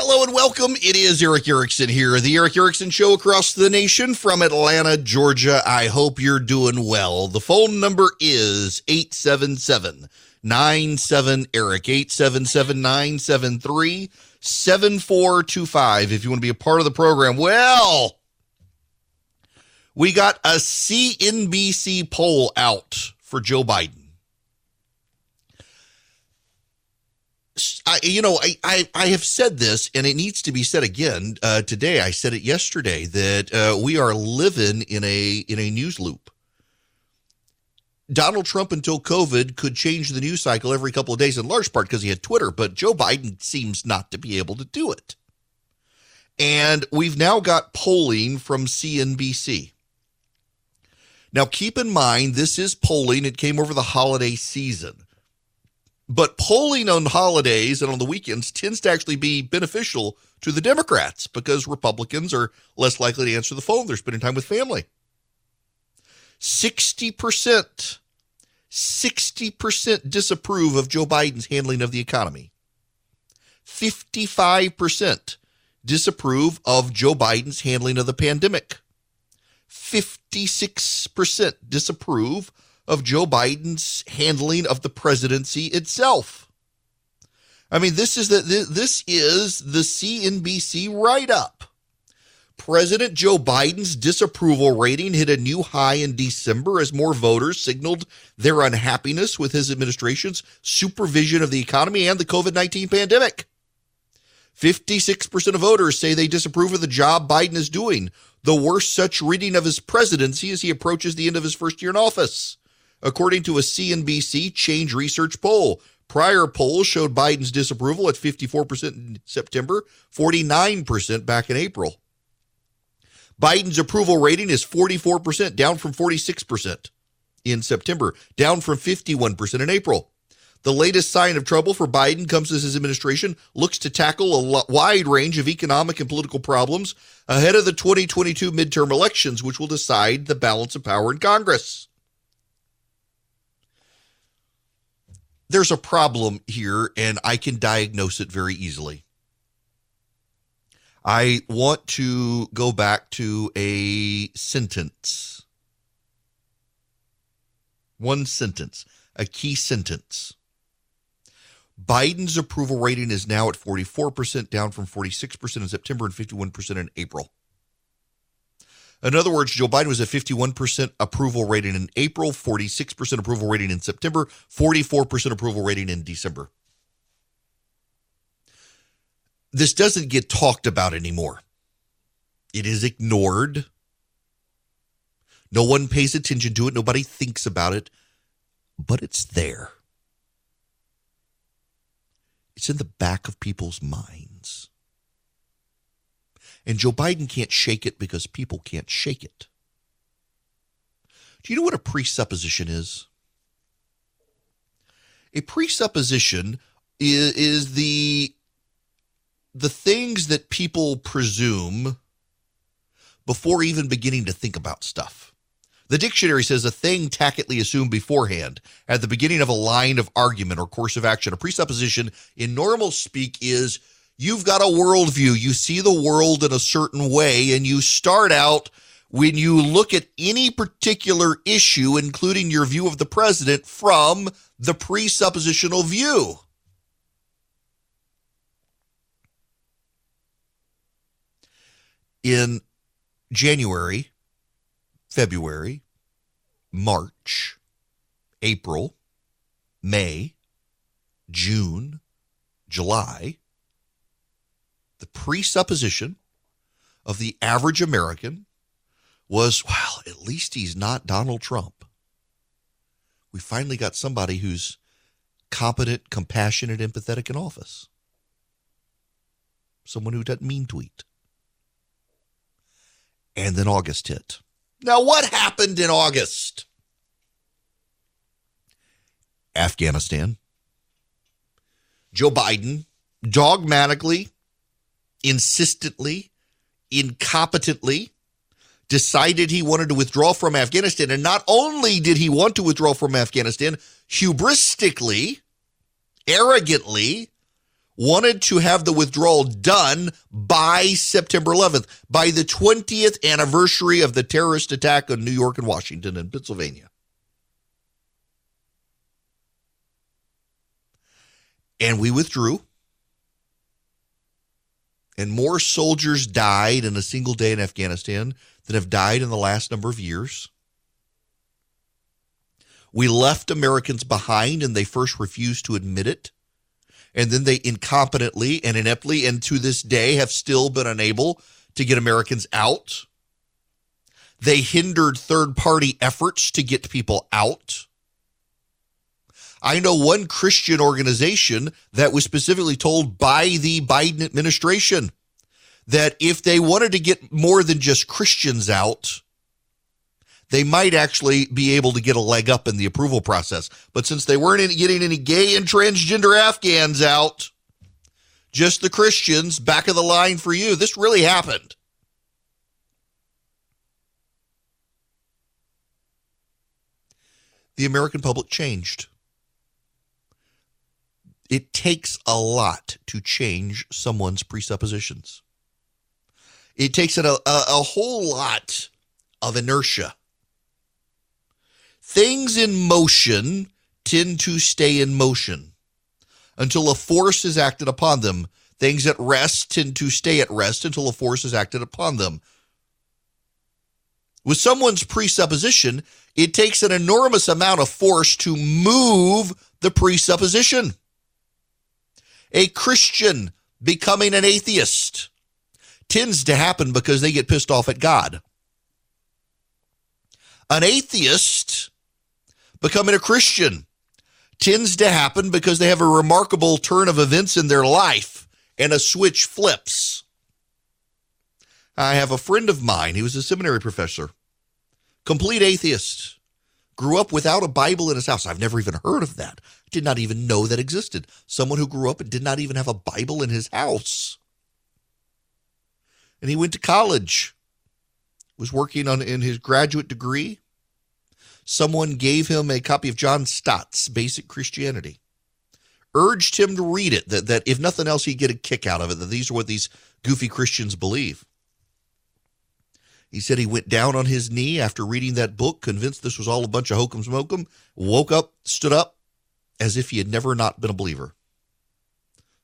Hello and welcome. It is Erick Erickson here, the Erick Erickson Show across the nation from Atlanta, Georgia. I hope you're doing well. The phone number is 877 97 Eric, 877 973 7425. If you want to be a part of the program, well, we got a CNBC poll out for Joe Biden. I, you know, I, I, I, have said this, and it needs to be said again uh, today. I said it yesterday that uh, we are living in a in a news loop. Donald Trump, until COVID, could change the news cycle every couple of days, in large part because he had Twitter. But Joe Biden seems not to be able to do it. And we've now got polling from CNBC. Now, keep in mind, this is polling. It came over the holiday season. But polling on holidays and on the weekends tends to actually be beneficial to the Democrats because Republicans are less likely to answer the phone. They're spending time with family. 60%, 60% disapprove of Joe Biden's handling of the economy. 55% disapprove of Joe Biden's handling of the pandemic. 56% disapprove of Joe Biden's handling of the presidency itself. I mean, this is the this is the CNBC write up. President Joe Biden's disapproval rating hit a new high in December as more voters signaled their unhappiness with his administration's supervision of the economy and the COVID 19 pandemic. 56% of voters say they disapprove of the job Biden is doing, the worst such reading of his presidency as he approaches the end of his first year in office according to a CNBC Change Research poll. Prior polls showed Biden's disapproval at 54% in September, 49% back in April. Biden's approval rating is 44%, down from 46% in September, down from 51% in April. The latest sign of trouble for Biden comes as his administration looks to tackle a wide range of economic and political problems ahead of the 2022 midterm elections, which will decide the balance of power in Congress. There's a problem here and I can diagnose it very easily. I want to go back to a sentence. One sentence, a key sentence. Biden's approval rating is now at 44%, down from 46% in September and 51% in April. In other words, Joe Biden was at 51% approval rating in April, 46% approval rating in September, 44% approval rating in December. This doesn't get talked about anymore. It is ignored. No one pays attention to it. Nobody thinks about it, but it's there. It's in the back of people's minds. And Joe Biden can't shake it because people can't shake it. Do you know what a presupposition is? A presupposition is, is the the things that people presume before even beginning to think about stuff. The dictionary says a thing tacitly assumed beforehand at the beginning of a line of argument or course of action. A presupposition in normal speak is you've got a worldview. You see the world in a certain way, and you start out when you look at any particular issue, including your view of the president, from the presuppositional view. In January, February, March, April, May, June, July, the presupposition of the average American was, well, at least he's not Donald Trump. We finally got somebody who's competent, compassionate, empathetic in office. Someone who doesn't mean to tweet. And then August hit. Now, what happened in August? Afghanistan. Joe Biden dogmatically insistently, incompetently decided he wanted to withdraw from Afghanistan. And not only did he want to withdraw from Afghanistan, hubristically, arrogantly, wanted to have the withdrawal done by September 11th, by the 20th anniversary of the terrorist attack on New York and Washington and Pennsylvania. And we withdrew. And more soldiers died in a single day in Afghanistan than have died in the last number of years. We left Americans behind and they first refused to admit it. And then they incompetently and ineptly, and to this day, have still been unable to get Americans out. They hindered third party efforts to get people out. I know one Christian organization that was specifically told by the Biden administration that if they wanted to get more than just Christians out, they might actually be able to get a leg up in the approval process. But since they weren't getting any gay and transgender Afghans out, just the Christians, back of the line for you, this really happened. The American public changed. It takes a lot to change someone's presuppositions. It takes a, a, a whole lot of inertia Things in motion tend to stay in motion until a force is acted upon them. Things at rest tend to stay at rest until a force is acted upon them. With someone's presupposition, it takes an enormous amount of force to move the presupposition. A Christian becoming an atheist tends to happen because they get pissed off at God. An atheist becoming a Christian tends to happen because they have a remarkable turn of events in their life and a switch flips. I have a friend of mine, he was a seminary professor, complete atheist, grew up without a Bible in his house. I've never even heard of that. Did not even know that existed. Someone who grew up and did not even have a Bible in his house. And he went to college, was working on in his graduate degree, someone gave him a copy of John Stott's Basic Christianity, urged him to read it, that, that if nothing else, he'd get a kick out of it, that these are what these goofy Christians believe. He said he went down on his knee after reading that book, convinced this was all a bunch of hokum smokum, woke up, stood up as if he had never not been a believer.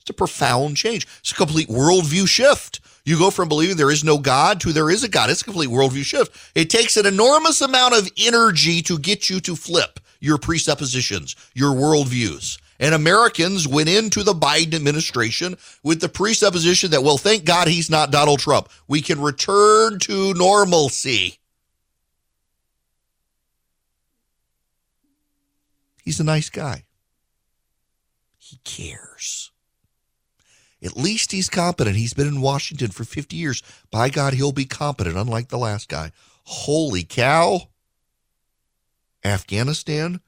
It's a profound change. It's a complete worldview shift. You go from believing there is no God to there is a God. It's a complete worldview shift. It takes an enormous amount of energy to get you to flip your presuppositions, your worldviews. And Americans went into the Biden administration with the presupposition that, well, thank God he's not Donald Trump. We can return to normalcy. He's a nice guy. He cares. At least he's competent. He's been in Washington for 50 years. By God, he'll be competent, unlike the last guy. Holy cow. Afghanistan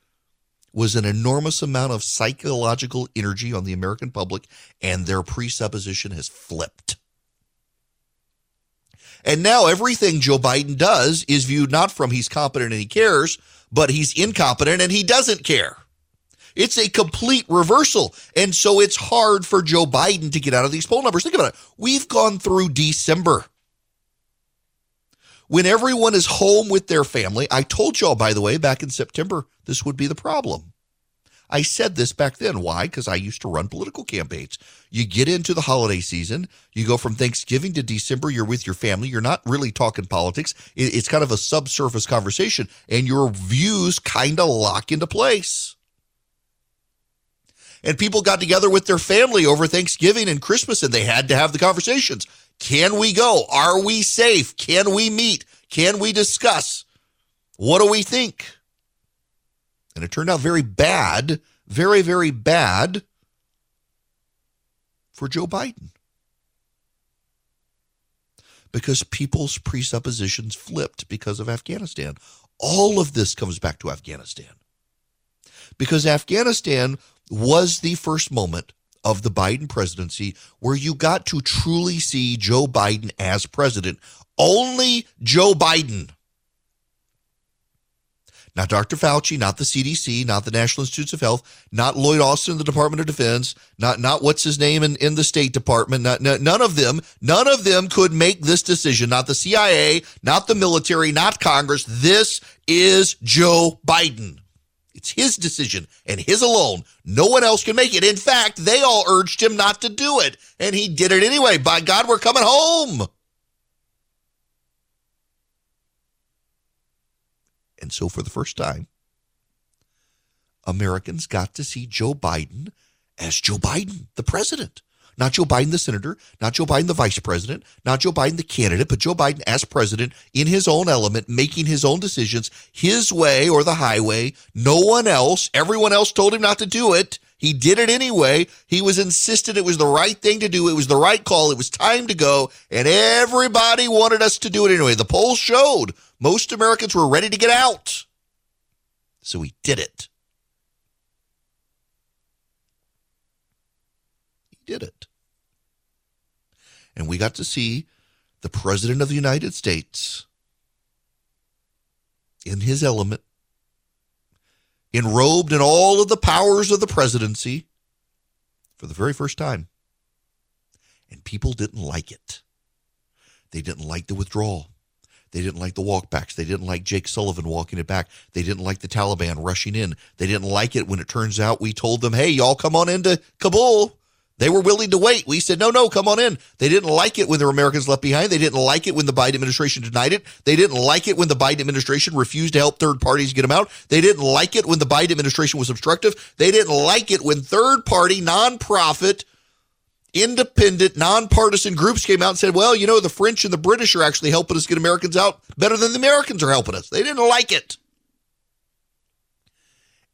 was an enormous amount of psychological energy on the American public, and their presupposition has flipped. And now everything Joe Biden does is viewed not from he's competent and he cares, but he's incompetent and he doesn't care. It's a complete reversal. And so it's hard for Joe Biden to get out of these poll numbers. Think about it. We've gone through December. When everyone is home with their family, I told y'all, by the way, back in September, this would be the problem. I said this back then. Why? Because I used to run political campaigns. You get into the holiday season, you go from Thanksgiving to December, you're with your family, you're not really talking politics. It's kind of a subsurface conversation, and your views kind of lock into place and people got together with their family over Thanksgiving and Christmas and they had to have the conversations. Can we go? Are we safe? Can we meet? Can we discuss? What do we think? And it turned out very bad, very, very bad for Joe Biden. Because people's presuppositions flipped because of Afghanistan. All of this comes back to Afghanistan. Because Afghanistan was the first moment of the Biden presidency where you got to truly see Joe Biden as president. Only Joe Biden. not Dr. Fauci, not the CDC, not the National Institutes of Health, not Lloyd Austin, in the Department of Defense, not not what's his name in, in the State Department. Not, not, none of them, none of them could make this decision. Not the CIA, not the military, not Congress. This is Joe Biden. It's his decision and his alone. No one else can make it. In fact, they all urged him not to do it, and he did it anyway. By God, we're coming home. And so, for the first time, Americans got to see Joe Biden as Joe Biden, the president. Not Joe Biden, the senator, not Joe Biden, the vice president, not Joe Biden, the candidate, but Joe Biden as president in his own element, making his own decisions, his way or the highway. No one else. Everyone else told him not to do it. He did it anyway. He was insistent it was the right thing to do. It was the right call. It was time to go. And everybody wanted us to do it anyway. The polls showed most Americans were ready to get out. So he did it. He did it. And we got to see the President of the United States in his element, enrobed in all of the powers of the presidency for the very first time. And people didn't like it. They didn't like the withdrawal. They didn't like the walkbacks. They didn't like Jake Sullivan walking it back. They didn't like the Taliban rushing in. They didn't like it when it turns out we told them, hey, y'all come on into Kabul. They were willing to wait. We said, no, no, come on in. They didn't like it when there were Americans left behind. They didn't like it when the Biden administration denied it. They didn't like it when the Biden administration refused to help third parties get them out. They didn't like it when the Biden administration was obstructive. They didn't like it when third party, nonprofit, independent, nonpartisan groups came out and said, well, you know, the French and the British are actually helping us get Americans out better than the Americans are helping us. They didn't like it.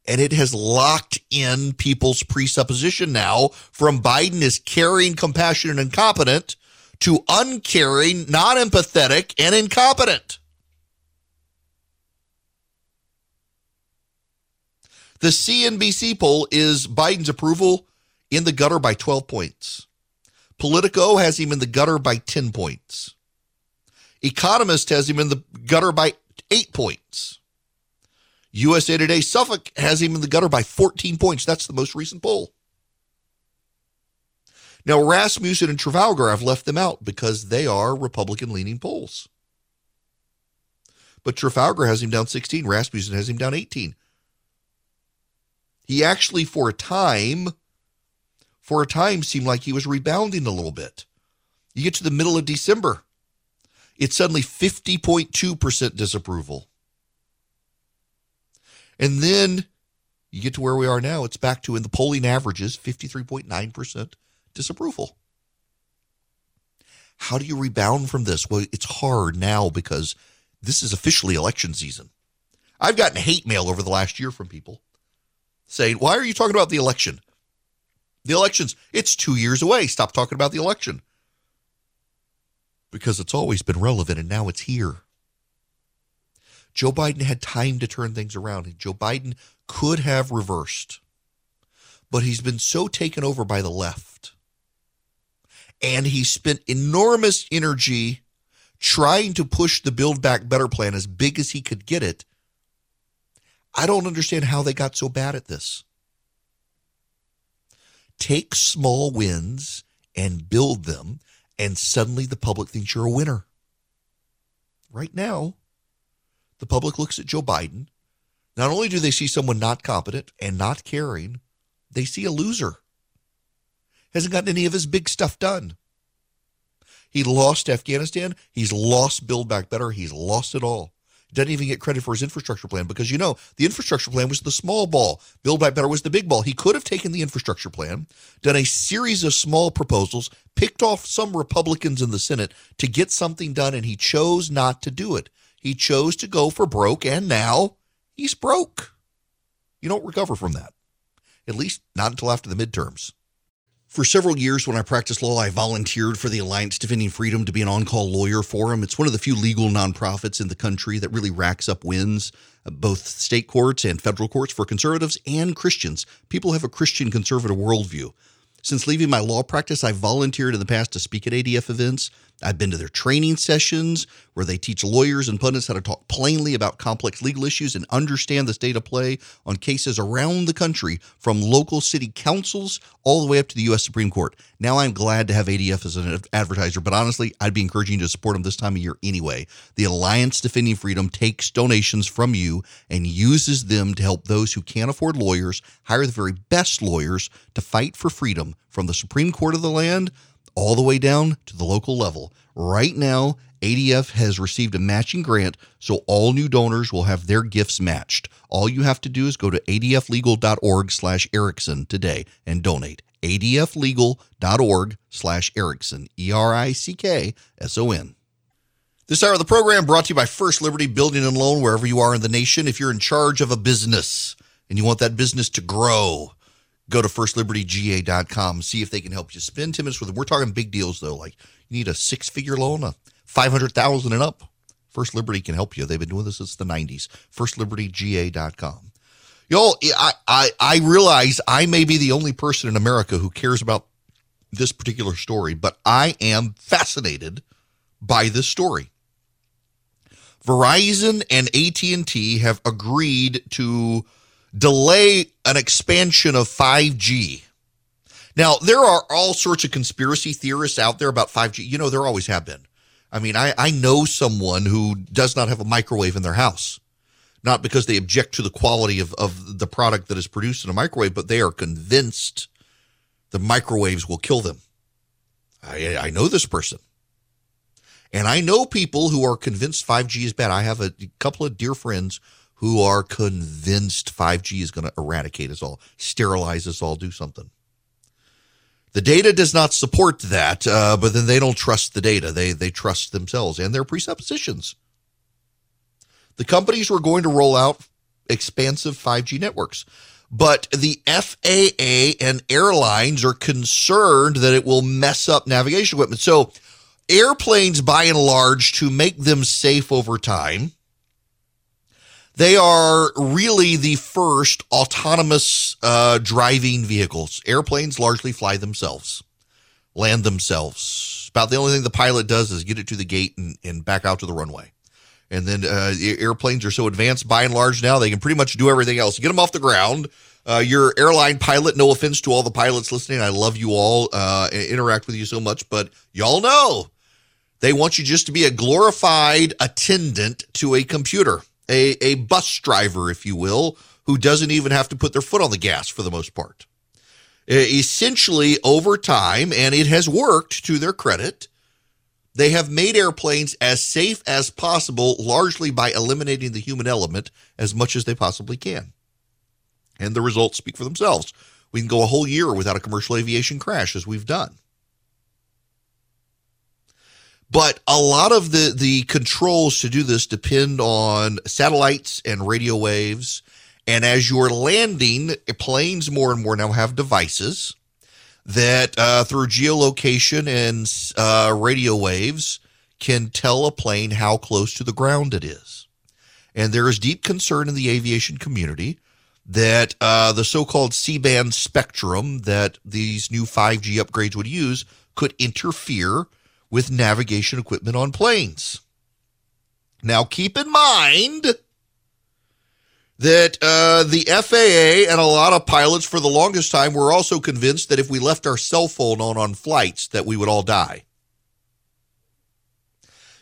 And it has locked in people's presupposition now from Biden is caring, compassionate, and competent to uncaring, not empathetic, and incompetent. The CNBC poll is Biden's approval in the gutter by 12 points. Politico has him in the gutter by 10 points. Economist has him in the gutter by 8 points. USA Today Suffolk has him in the gutter by 14 points. That's the most recent poll. Now, Rasmussen and Trafalgar have left them out because they are Republican leaning polls. But Trafalgar has him down 16, Rasmussen has him down 18. He actually, for a time, for a time seemed like he was rebounding a little bit. You get to the middle of December, it's suddenly 50.2% disapproval. And then you get to where we are now, it's back to in the polling averages 53.9% disapproval. How do you rebound from this? Well, it's hard now because this is officially election season. I've gotten hate mail over the last year from people saying, Why are you talking about the election? The elections, it's two years away. Stop talking about the election. Because it's always been relevant and now it's here. Joe Biden had time to turn things around. Joe Biden could have reversed, but he's been so taken over by the left. And he spent enormous energy trying to push the Build Back Better plan as big as he could get it. I don't understand how they got so bad at this take small wins and build them, and suddenly the public thinks you're a winner. Right now, the public looks at Joe Biden. Not only do they see someone not competent and not caring, they see a loser. Hasn't gotten any of his big stuff done. He lost Afghanistan. He's lost Build Back Better. He's lost it all doesn't even get credit for his infrastructure plan because you know the infrastructure plan was the small ball. Build Back Better was the big ball. He could have taken the infrastructure plan, done a series of small proposals, picked off some Republicans in the Senate to get something done, and he chose not to do it. He chose to go for broke, and now he's broke. You don't recover from that, at least not until after the midterms. For several years, when I practiced law, I volunteered for the Alliance Defending Freedom to be an on call lawyer for them. It's one of the few legal nonprofits in the country that really racks up wins, uh, both state courts and federal courts for conservatives and Christians. People have a Christian conservative worldview. Since leaving my law practice, I've volunteered in the past to speak at ADF events. I've been to their training sessions where they teach lawyers and pundits how to talk plainly about complex legal issues and understand the state of play on cases around the country, from local city councils all the way up to the U.S. Supreme Court. Now I'm glad to have ADF as an advertiser, but honestly, I'd be encouraging you to support them this time of year anyway. The Alliance Defending Freedom takes donations from you and uses them to help those who can't afford lawyers hire the very best lawyers to fight for freedom from the Supreme Court of the land all the way down to the local level. Right now, ADF has received a matching grant, so all new donors will have their gifts matched. All you have to do is go to adflegal.org slash Erickson today and donate. adflegal.org slash Erickson, E-R-I-C-K-S-O-N. This hour of the program brought to you by First Liberty Building and Loan, wherever you are in the nation. If you're in charge of a business and you want that business to grow, go to firstlibertyga.com, see if they can help you. Spend 10 minutes with them. We're talking big deals, though. Like you need a six figure loan, a 500000 and up. First Liberty can help you. They've been doing this since the 90s. Firstlibertyga.com. Y'all, I, I, I realize I may be the only person in America who cares about this particular story, but I am fascinated by this story. Verizon and AT&T have agreed to delay an expansion of 5G. Now, there are all sorts of conspiracy theorists out there about 5G. You know, there always have been. I mean, I, I know someone who does not have a microwave in their house, not because they object to the quality of, of the product that is produced in a microwave, but they are convinced the microwaves will kill them. I, I know this person. And I know people who are convinced 5G is bad. I have a couple of dear friends who are convinced 5G is going to eradicate us all, sterilize us all, do something. The data does not support that, uh, but then they don't trust the data. They they trust themselves and their presuppositions. The companies were going to roll out expansive 5G networks, but the FAA and airlines are concerned that it will mess up navigation equipment. So, airplanes, by and large, to make them safe over time, they are really the first autonomous uh, driving vehicles. Airplanes largely fly themselves, land themselves. About the only thing the pilot does is get it to the gate and, and back out to the runway. And then uh, airplanes are so advanced by and large now, they can pretty much do everything else. Get them off the ground. Uh, your airline pilot, no offense to all the pilots listening, I love you all, uh, interact with you so much, but y'all know they want you just to be a glorified attendant to a computer a, a bus driver, if you will, who doesn't even have to put their foot on the gas for the most part. Essentially, over time, and it has worked to their credit, they have made airplanes as safe as possible, largely by eliminating the human element as much as they possibly can. And the results speak for themselves. We can go a whole year without a commercial aviation crash, as we've done. But a lot of the, the controls to do this depend on satellites and radio waves. And as you're landing, planes more and more now have devices that uh, through geolocation and uh, radio waves can tell a plane how close to the ground it is. And there is deep concern in the aviation community that uh, the so called C band spectrum that these new 5G upgrades would use could interfere with navigation equipment on planes. Now, keep in mind that uh, the FAA and a lot of pilots for the longest time were also convinced that if we left our cell phone on on flights, that we would all die.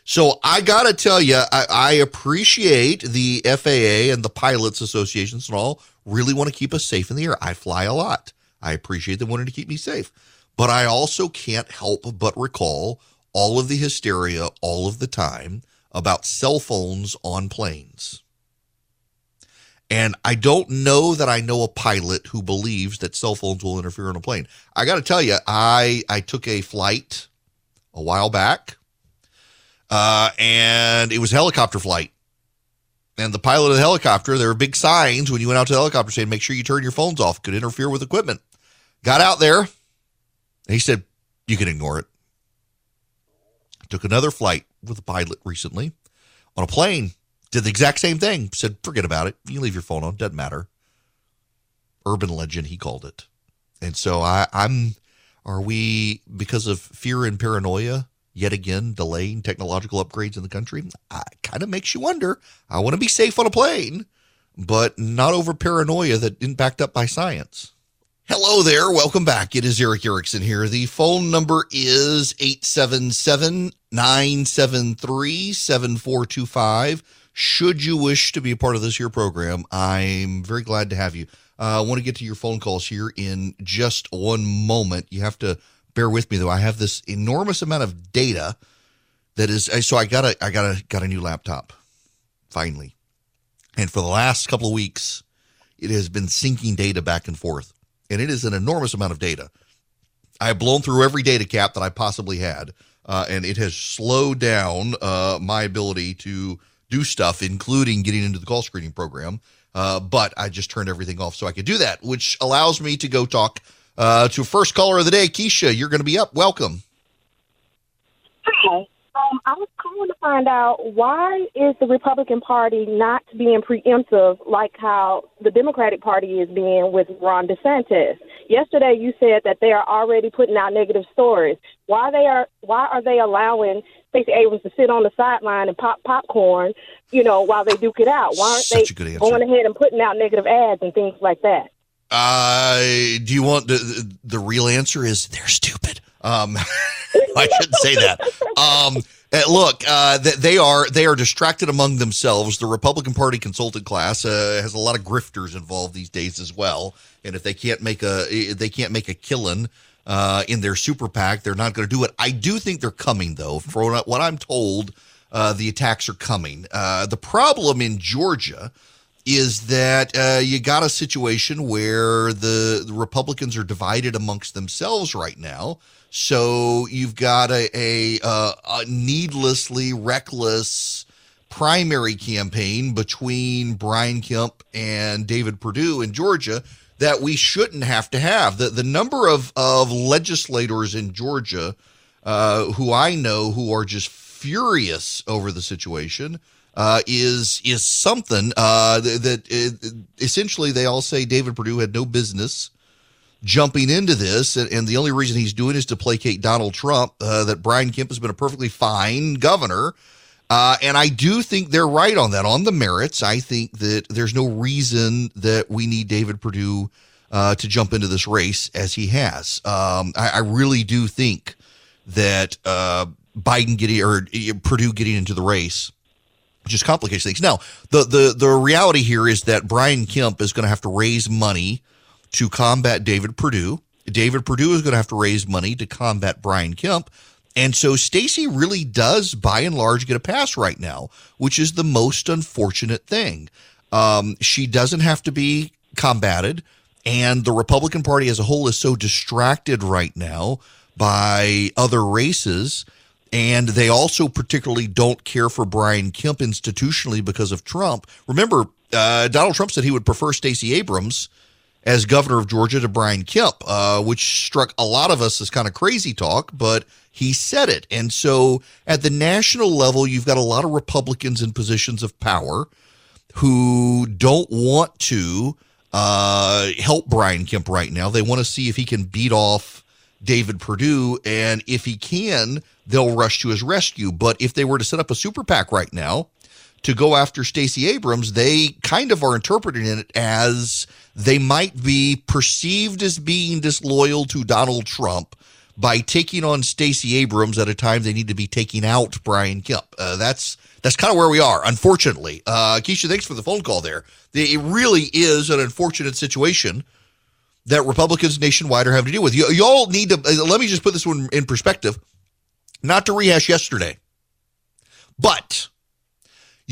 So I got to tell you, I, I, appreciate the FAA and the pilots associations and all really want to keep us safe in the air. I fly a lot. I appreciate them wanting to keep me safe. But I also can't help but recall all of the hysteria all of the time about cell phones on planes. And I don't know that I know a pilot who believes that cell phones will interfere on a plane. I got to tell you, I I took a flight a while back, uh, and it was a helicopter flight. And the pilot of the helicopter, there were big signs when you went out to the helicopter saying, "Make sure you turn your phones off; could interfere with equipment." Got out there, he said, "You can ignore it." Took another flight with a pilot recently on a plane. Did the exact same thing. Said, forget about it. You leave your phone on. Doesn't matter. Urban legend, he called it. And so I, I'm Are we, because of fear and paranoia, yet again delaying technological upgrades in the country? It kind of makes you wonder. I want to be safe on a plane, but not over paranoia that isn't backed up by science. Hello there. Welcome back. It is Erick Erickson here. The phone number is 877 973 7425. Should you wish to be a part of this here program, I'm very glad to have you. Uh, I want to get to your phone calls here in just one moment. You have to bear with me though. I have this enormous amount of data that is so I got a I got a got a new laptop finally. And for the last couple of weeks, it has been syncing data back and forth and it is an enormous amount of data. I have blown through every data cap that I possibly had, uh, and it has slowed down uh, my ability to do stuff, including getting into the call screening program. Uh, but I just turned everything off so I could do that, which allows me to go talk uh, to first caller of the day, Keisha. You're going to be up. Welcome. Hi. Um, I was calling to find out why is the Republican Party not being preemptive like how the Democratic Party is being with Ron DeSantis. Yesterday, you said that they are already putting out negative stories. Why they are why are they allowing Stacey Abrams to sit on the sideline and pop popcorn, you know, while they duke it out? Why aren't Such they going ahead and putting out negative ads and things like that? Uh, do you want the the real answer is they're stupid. Um, I shouldn't say that. Um, look, uh, they are they are distracted among themselves. The Republican Party consultant class uh, has a lot of grifters involved these days as well. And if they can't make a they can't make a killing uh, in their super PAC, they're not going to do it. I do think they're coming though. From what I'm told, uh, the attacks are coming. Uh, the problem in Georgia is that uh, you got a situation where the, the Republicans are divided amongst themselves right now. So you've got a, a, uh, a needlessly reckless primary campaign between Brian Kemp and David Perdue in Georgia that we shouldn't have to have. The the number of of legislators in Georgia uh, who I know who are just furious over the situation uh, is is something uh, that, that uh, essentially they all say David Perdue had no business jumping into this, and, and, the only reason he's doing is to placate Donald Trump. Uh, that Brian Kemp has been a perfectly fine governor, uh, and I do think they're right on that. On the merits, I think that there's no reason that we need David Perdue uh, to jump into this race as he has. Um, I, I, really do think that uh, Biden getting or uh, Perdue getting into the race just complicates things. Now, the the the reality here is that Brian Kemp is going to have to raise money to combat David Perdue. David Perdue is going to have to raise money to combat Brian Kemp. And so Stacey really does, by and large, get a pass right now, which is the most unfortunate thing. Um, she doesn't have to be combated. And the Republican Party as a whole is so distracted right now by other races. And they also particularly don't care for Brian Kemp institutionally because of Trump. Remember, uh, Donald Trump said he would prefer Stacey Abrams as governor of Georgia to Brian Kemp, uh, which struck a lot of us as kind of crazy talk, but he said it. And so at the national level, you've got a lot of Republicans in positions of power who don't want to uh, help Brian Kemp right now. They want to see if he can beat off David Perdue. And if he can, they'll rush to his rescue. But if they were to set up a super PAC right now, to go after Stacey Abrams, they kind of are interpreting it as they might be perceived as being disloyal to Donald Trump by taking on Stacey Abrams at a time they need to be taking out Brian Kemp. Uh, that's that's kind of where we are, unfortunately. Uh, Keisha, thanks for the phone call there. It really is an unfortunate situation that Republicans nationwide are having to deal with. You, you all need to, uh, let me just put this one in perspective, not to rehash yesterday, but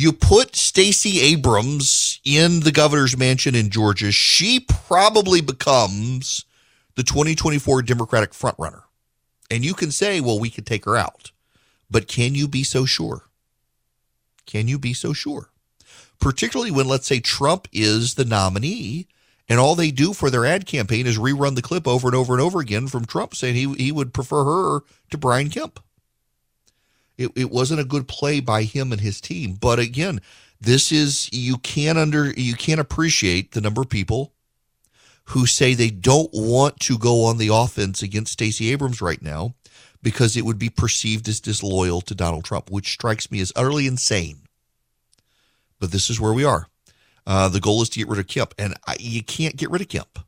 you put Stacey Abrams in the governor's mansion in Georgia, she probably becomes the 2024 Democratic frontrunner. And you can say, well, we could take her out. But can you be so sure? Can you be so sure? Particularly when, let's say, Trump is the nominee and all they do for their ad campaign is rerun the clip over and over and over again from Trump saying he, he would prefer her to Brian Kemp. It, it wasn't a good play by him and his team. But again, this is you can't under you can't appreciate the number of people who say they don't want to go on the offense against Stacey Abrams right now because it would be perceived as disloyal to Donald Trump, which strikes me as utterly insane. But this is where we are. Uh, the goal is to get rid of Kemp, and I, you can't get rid of Kemp.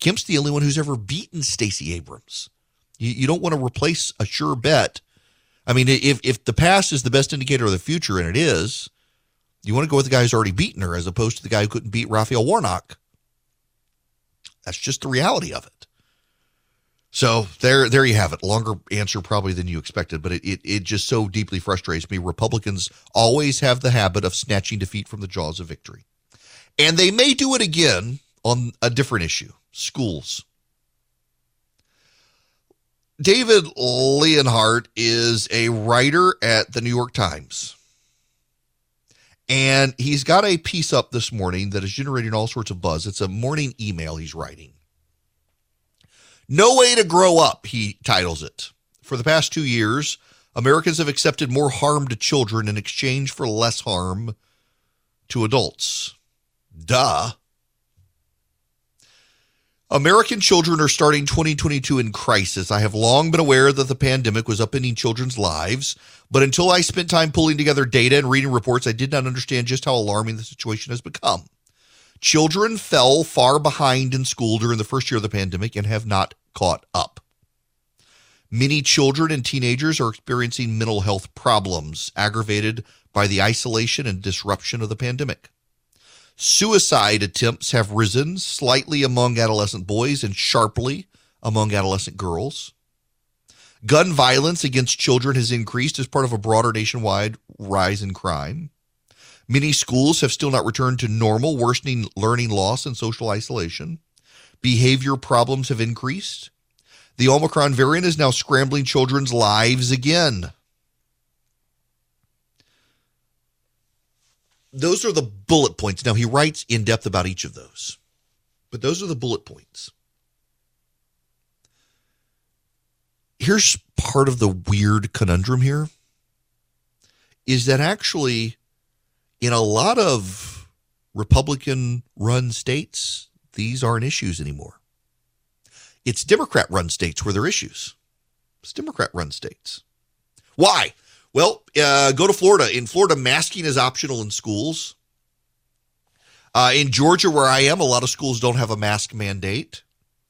Kemp's the only one who's ever beaten Stacey Abrams. You, you don't want to replace a sure bet. I mean, if if the past is the best indicator of the future, and it is, you want to go with the guy who's already beaten her as opposed to the guy who couldn't beat Raphael Warnock. That's just the reality of it. So there, there you have it. Longer answer probably than you expected, but it, it, it just so deeply frustrates me. Republicans always have the habit of snatching defeat from the jaws of victory. And they may do it again on a different issue schools. David Leonhardt is a writer at the New York Times. And he's got a piece up this morning that is generating all sorts of buzz. It's a morning email he's writing. No Way to Grow Up, he titles it. For the past two years, Americans have accepted more harm to children in exchange for less harm to adults. Duh. American children are starting 2022 in crisis. I have long been aware that the pandemic was upending children's lives, but until I spent time pulling together data and reading reports, I did not understand just how alarming the situation has become. Children fell far behind in school during the first year of the pandemic and have not caught up. Many children and teenagers are experiencing mental health problems aggravated by the isolation and disruption of the pandemic. Suicide attempts have risen slightly among adolescent boys and sharply among adolescent girls. Gun violence against children has increased as part of a broader nationwide rise in crime. Many schools have still not returned to normal, worsening learning loss and social isolation. Behavior problems have increased. The Omicron variant is now scrambling children's lives again. Those are the bullet points. Now, he writes in depth about each of those, but those are the bullet points. Here's part of the weird conundrum here is that actually, in a lot of Republican run states, these aren't issues anymore. It's Democrat run states where they're issues. It's Democrat run states. Why? Well, uh, go to Florida. In Florida, masking is optional in schools. Uh, in Georgia, where I am, a lot of schools don't have a mask mandate.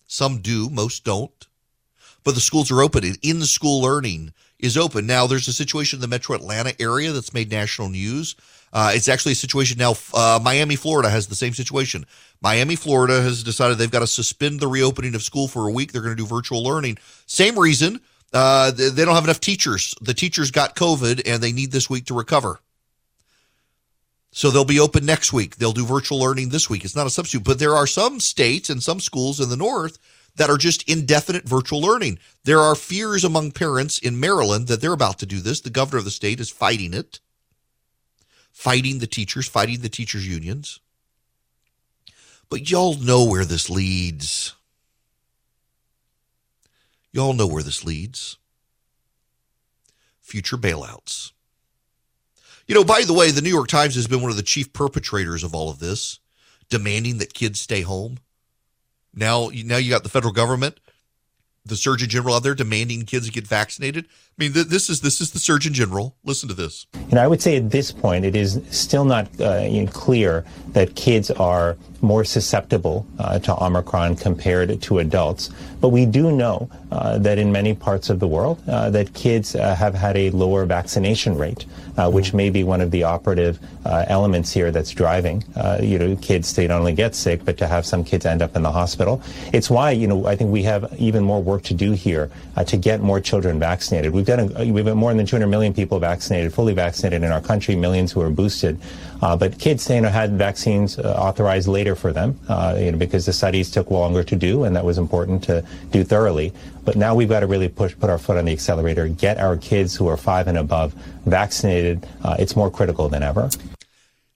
Some do, most don't. But the schools are open. And in school learning is open. Now, there's a situation in the metro Atlanta area that's made national news. Uh, it's actually a situation now. Uh, Miami, Florida has the same situation. Miami, Florida has decided they've got to suspend the reopening of school for a week. They're going to do virtual learning. Same reason uh, they don't have enough teachers. The teachers got COVID and they need this week to recover. So they'll be open next week. They'll do virtual learning this week. It's not a substitute, but there are some states and some schools in the north that are just indefinite virtual learning. There are fears among parents in Maryland that they're about to do this. The governor of the state is fighting it, fighting the teachers, fighting the teachers' unions. But y'all know where this leads. Y'all know where this leads. Future bailouts. You know, by the way, the New York Times has been one of the chief perpetrators of all of this, demanding that kids stay home. Now, now you got the federal government, the Surgeon General out there demanding kids get vaccinated. I mean, th- this is this is the Surgeon General. Listen to this. And I would say at this point, it is still not uh, clear that kids are more susceptible uh, to Omicron compared to adults. But we do know uh, that in many parts of the world, uh, that kids uh, have had a lower vaccination rate, uh, which may be one of the operative uh, elements here that's driving, you know, kids to not only get sick, but to have some kids end up in the hospital. It's why, you know, I think we have even more work to do here to get more children vaccinated. We've got a, we've got more than 200 million people vaccinated, fully vaccinated in our country, millions who are boosted. Uh, but kids, you know, had vaccines uh, authorized later for them, uh, you know, because the studies took longer to do, and that was important to do thoroughly. But now we've got to really push, put our foot on the accelerator, get our kids who are five and above vaccinated. Uh, it's more critical than ever.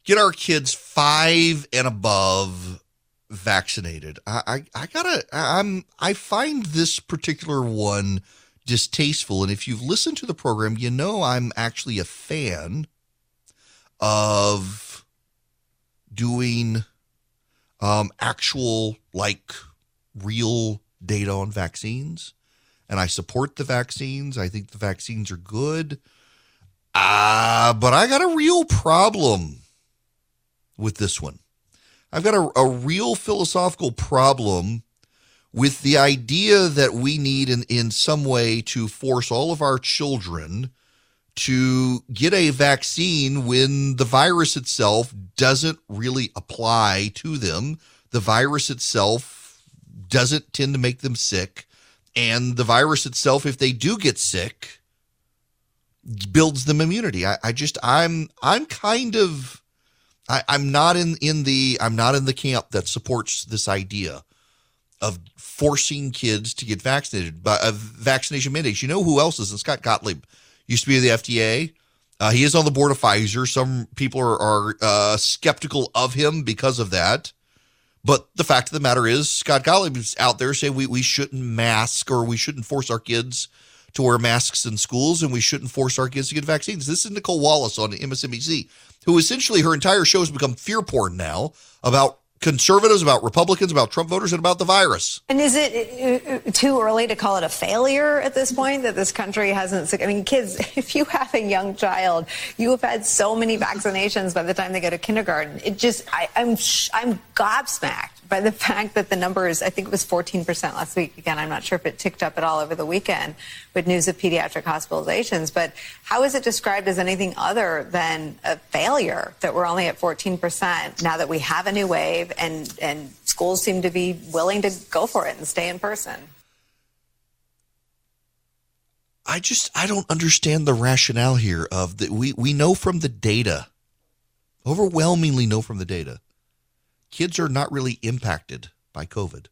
Get our kids five and above vaccinated. I, I, I gotta, I'm, I find this particular one distasteful. And if you've listened to the program, you know I'm actually a fan of doing um, actual like real data on vaccines, and I support the vaccines. I think the vaccines are good. Uh, but I got a real problem with this one. I've got a, a real philosophical problem with the idea that we need in, in some way to force all of our children to get a vaccine when the virus itself doesn't really apply to them. The virus itself doesn't tend to make them sick. And the virus itself, if they do get sick, builds them immunity. I, I just I'm I'm kind of I, I'm not in in the I'm not in the camp that supports this idea of forcing kids to get vaccinated by uh, vaccination mandates. You know who else is? And Scott Gottlieb used to be the FDA. Uh, he is on the board of Pfizer. Some people are, are uh, skeptical of him because of that. But the fact of the matter is, Scott Gottlieb is out there saying we, we shouldn't mask or we shouldn't force our kids to wear masks in schools and we shouldn't force our kids to get vaccines. This is Nicolle Wallace on MSNBC, who essentially her entire show has become fear porn now about conservatives, about Republicans, about Trump voters, and about the virus. And is it uh, too early to call it a failure at this point that this country hasn't? I mean, kids, if you have a young child, you have had so many vaccinations by the time they go to kindergarten. It just, I, I'm, I'm gobsmacked by the fact that the numbers, I think it was 14% last week. Again, I'm not sure if it ticked up at all over the weekend with news of pediatric hospitalizations. But how is it described as anything other than a failure that we're only at 14% now that we have a new wave and, and schools seem to be willing to go for it and stay in person? I just I don't understand the rationale here of that we we know from the data overwhelmingly know from the data kids are not really impacted by COVID.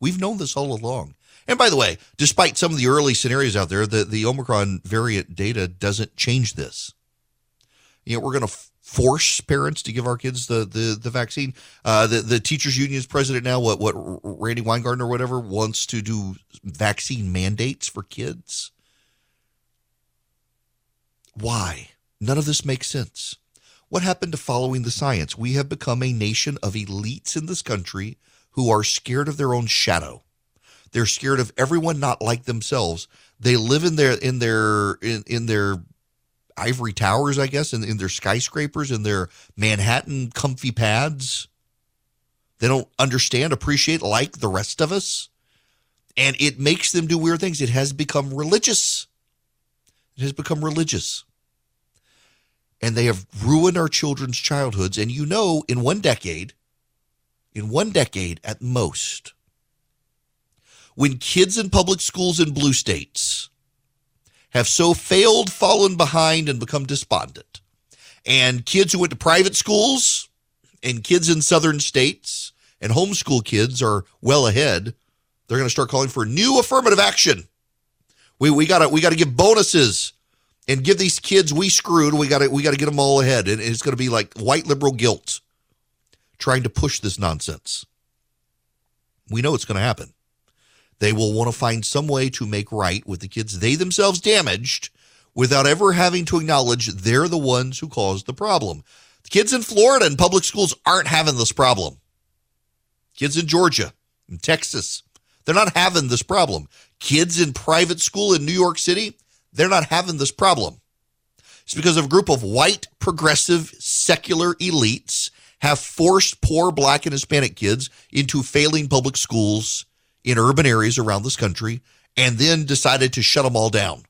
We've known this all along. And by the way, despite some of the early scenarios out there, the, the Omicron variant data doesn't change this. You know, we're going to force parents to give our kids the the, the vaccine. Uh, the the teachers union's president now, what what Randi Weingarten or whatever wants to do vaccine mandates for kids. Why? None of this makes sense. What happened to following the science? We have become a nation of elites in this country who are scared of their own shadow. They're scared of everyone not like themselves. They live in their in their in, in their ivory towers, I guess, in, in their skyscrapers, in their Manhattan comfy pads. They don't understand, appreciate, like the rest of us. And it makes them do weird things. It has become religious. It has become religious and they have ruined our children's childhoods. And you know, in one decade, in one decade at most, when kids in public schools in blue states have so failed, fallen behind, and become despondent, and kids who went to private schools and kids in southern states and homeschool kids are well ahead, they're going to start calling for new affirmative action. We, we got to we got to give bonuses and give these kids we screwed. We got to we got to get them all ahead, and it's going to be like white liberal guilt trying to push this nonsense. We know it's going to happen. They will want to find some way to make right with the kids they themselves damaged without ever having to acknowledge they're the ones who caused the problem. The kids in Florida and public schools aren't having this problem. Kids in Georgia and Texas, they're not having this problem. Kids in private school in New York City, they're not having this problem. It's because of a group of white, progressive, secular elites have forced poor black and Hispanic kids into failing public schools in urban areas around this country and then decided to shut them all down.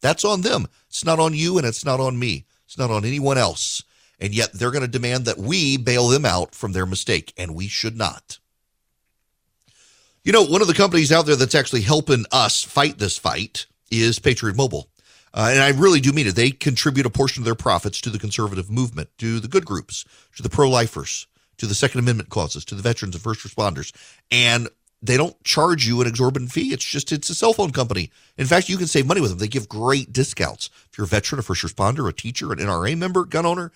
That's on them. It's not on you and it's not on me. It's not on anyone else. And yet they're going to demand that we bail them out from their mistake, and we should not. You know, one of the companies out there that's actually helping us fight this fight is Patriot Mobile. Uh, and I really do mean it. They contribute a portion of their profits to the conservative movement, to the good groups, to the pro lifers, to the Second Amendment causes, to the veterans and first responders. And they don't charge you an exorbitant fee. It's just, it's a cell phone company. In fact, you can save money with them. They give great discounts. If you're a veteran, a first responder, a teacher, an NRA member, gun owner,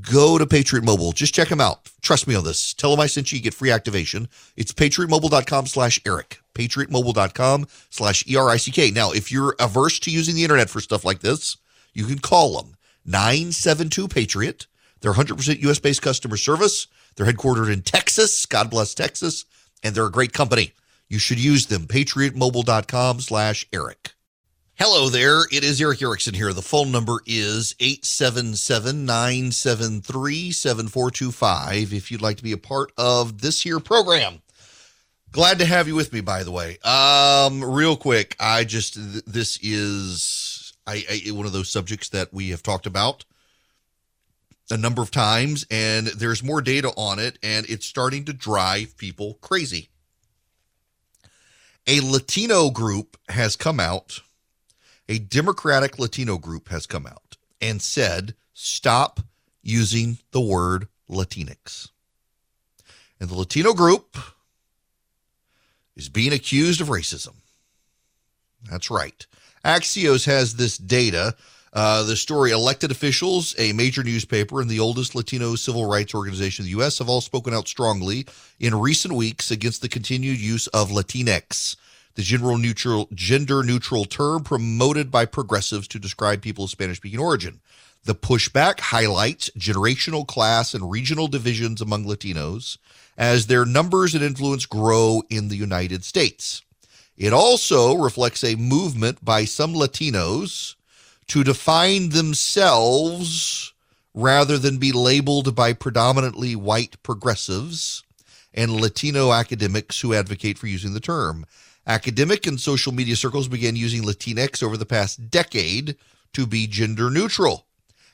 go to Patriot Mobile. Just check them out. Trust me on this. Tell them I sent you. You get free activation. It's patriotmobile.com slash Erick. Patriotmobile.com slash E-R-I-C-K. Now, if you're averse to using the internet for stuff like this, you can call them 972-PATRIOT. They're 100% U.S.-based customer service. They're headquartered in Texas. God bless Texas. And they're a great company. You should use them. PatriotMobile.com slash Erick. Hello there. It is Erick Erickson here. The phone number is 877 973 7425 if you'd like to be a part of this here program. Glad to have you with me, by the way. Um, real quick, I just, th- this is I, I, one of those subjects that we have talked about a number of times, and there's more data on it, and it's starting to drive people crazy. A Latino group has come out a Democratic Latino group has come out and said, stop using the word Latinx. And the Latino group is being accused of racism. That's right. Axios has this data. Uh, the story elected officials, a major newspaper, and the oldest Latino civil rights organization in the U.S. have all spoken out strongly in recent weeks against the continued use of Latinx the general neutral, gender neutral term promoted by progressives to describe people of Spanish speaking origin. The pushback highlights generational class and regional divisions among Latinos as their numbers and influence grow in the United States. It also reflects a movement by some Latinos to define themselves rather than be labeled by predominantly white progressives and Latino academics who advocate for using the term. Academic and social media circles began using Latinx over the past decade to be gender neutral.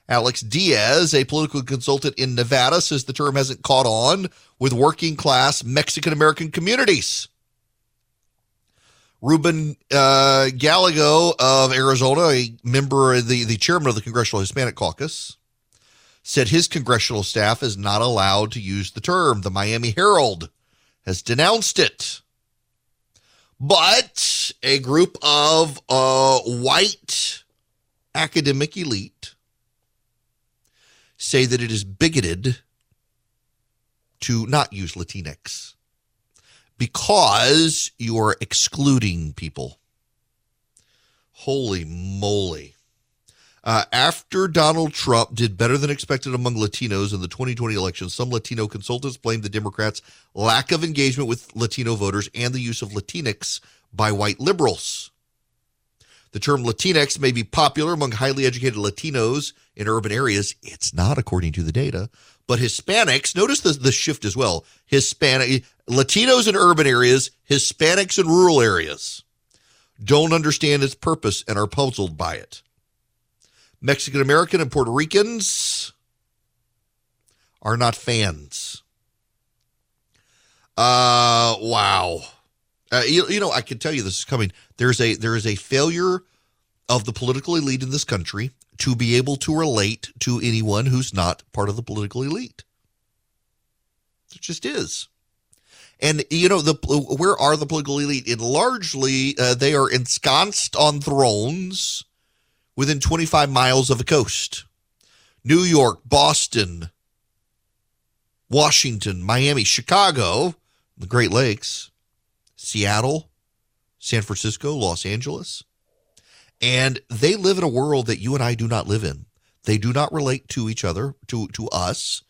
Alex Diaz, a political consultant in Nevada, says the term hasn't caught on with working class Mexican American communities. Ruben uh, Gallego of Arizona, a member, the, the chairman of the Congressional Hispanic Caucus, said his congressional staff is not allowed to use the term. The Miami Herald has denounced it. But a group of uh, white academic elite say that it is bigoted to not use Latinx because you are excluding people. Holy moly. Uh, after Donald Trump did better than expected among Latinos in the 2020 election, some Latino consultants blamed the Democrats' lack of engagement with Latino voters and the use of Latinx by white liberals. The term Latinx may be popular among highly educated Latinos in urban areas. It's not, according to the data. But Hispanics, notice the, the shift as well. Hispanic Latinos in urban areas, Hispanics in rural areas don't understand its purpose and are puzzled by it. Mexican American and Puerto Ricans are not fans. Uh, wow. Uh, you, you know, I can tell you this is coming. There's a there is a failure of the political elite in this country to be able to relate to anyone who's not part of the political elite. It just is. And you know the where are the political elite? It largely uh, they are ensconced on thrones within 25 miles of the coast. New York, Boston, Washington, Miami, Chicago, the Great Lakes, Seattle, San Francisco, Los Angeles. And they live in a world that you and I do not live in. They do not relate to each other, to, to us.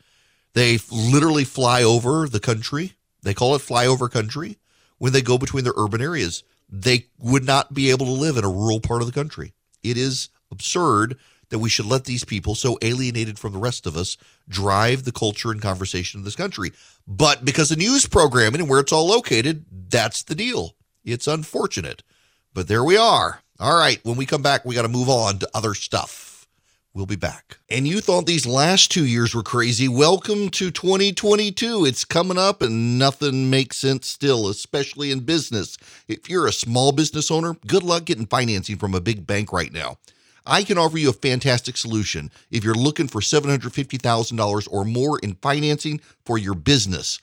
They literally fly over the country. They call it flyover country when they go between their urban areas. They would not be able to live in a rural part of the country. It is absurd that we should let these people, so alienated from the rest of us, drive the culture and conversation of this country. But because of news programming and where it's all located, that's the deal. It's unfortunate. But there we are. All right. When we come back, we got to move on to other stuff. We'll be back. And you thought these last two years were crazy. Welcome to 2022. It's coming up and nothing makes sense still, especially in business. If you're a small business owner, good luck getting financing from a big bank right now. I can offer you a fantastic solution if you're looking for $750,000 or more in financing for your business.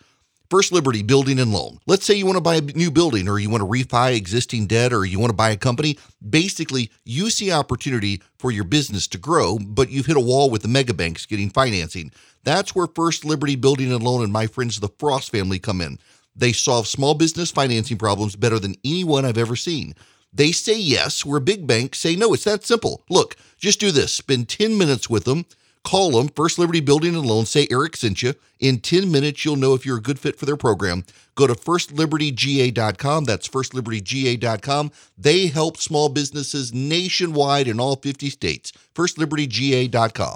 First Liberty Building and Loan. Let's say you want to buy a new building or you want to refi existing debt or you want to buy a company. Basically, you see opportunity for your business to grow, but you've hit a wall with the mega banks getting financing. That's where First Liberty Building and Loan and my friends the Frost family come in. They solve small business financing problems better than anyone I've ever seen. They say yes, where big banks say no. It's that simple. Look, just do this. Spend 10 minutes with them. Call them, First Liberty Building and Loan, say Erick sent you. In 10 minutes, you'll know if you're a good fit for their program. Go to firstlibertyga.com. That's firstlibertyga.com. They help small businesses nationwide in all 50 states. Firstlibertyga.com.